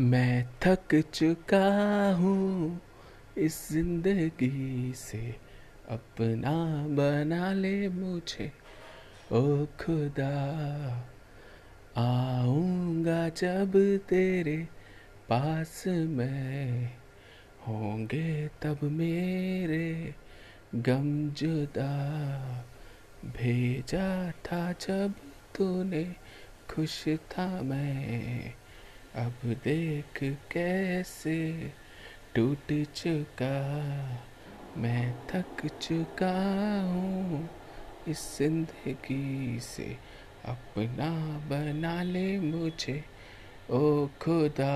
मैं थक चुका हूँ इस ज़िंदगी से, अपना बना ले मुझे। ओ खुदा, आऊँगा जब तेरे पास मैं। होंगे तब मेरे गम जुदा भेजा था जब तूने खुश था मैं। अब देख कैसे टूट चुका, मैं थक चुका हूँ। इस ज़िंदगी से अपना बना ले मुझे, ओ खुदा।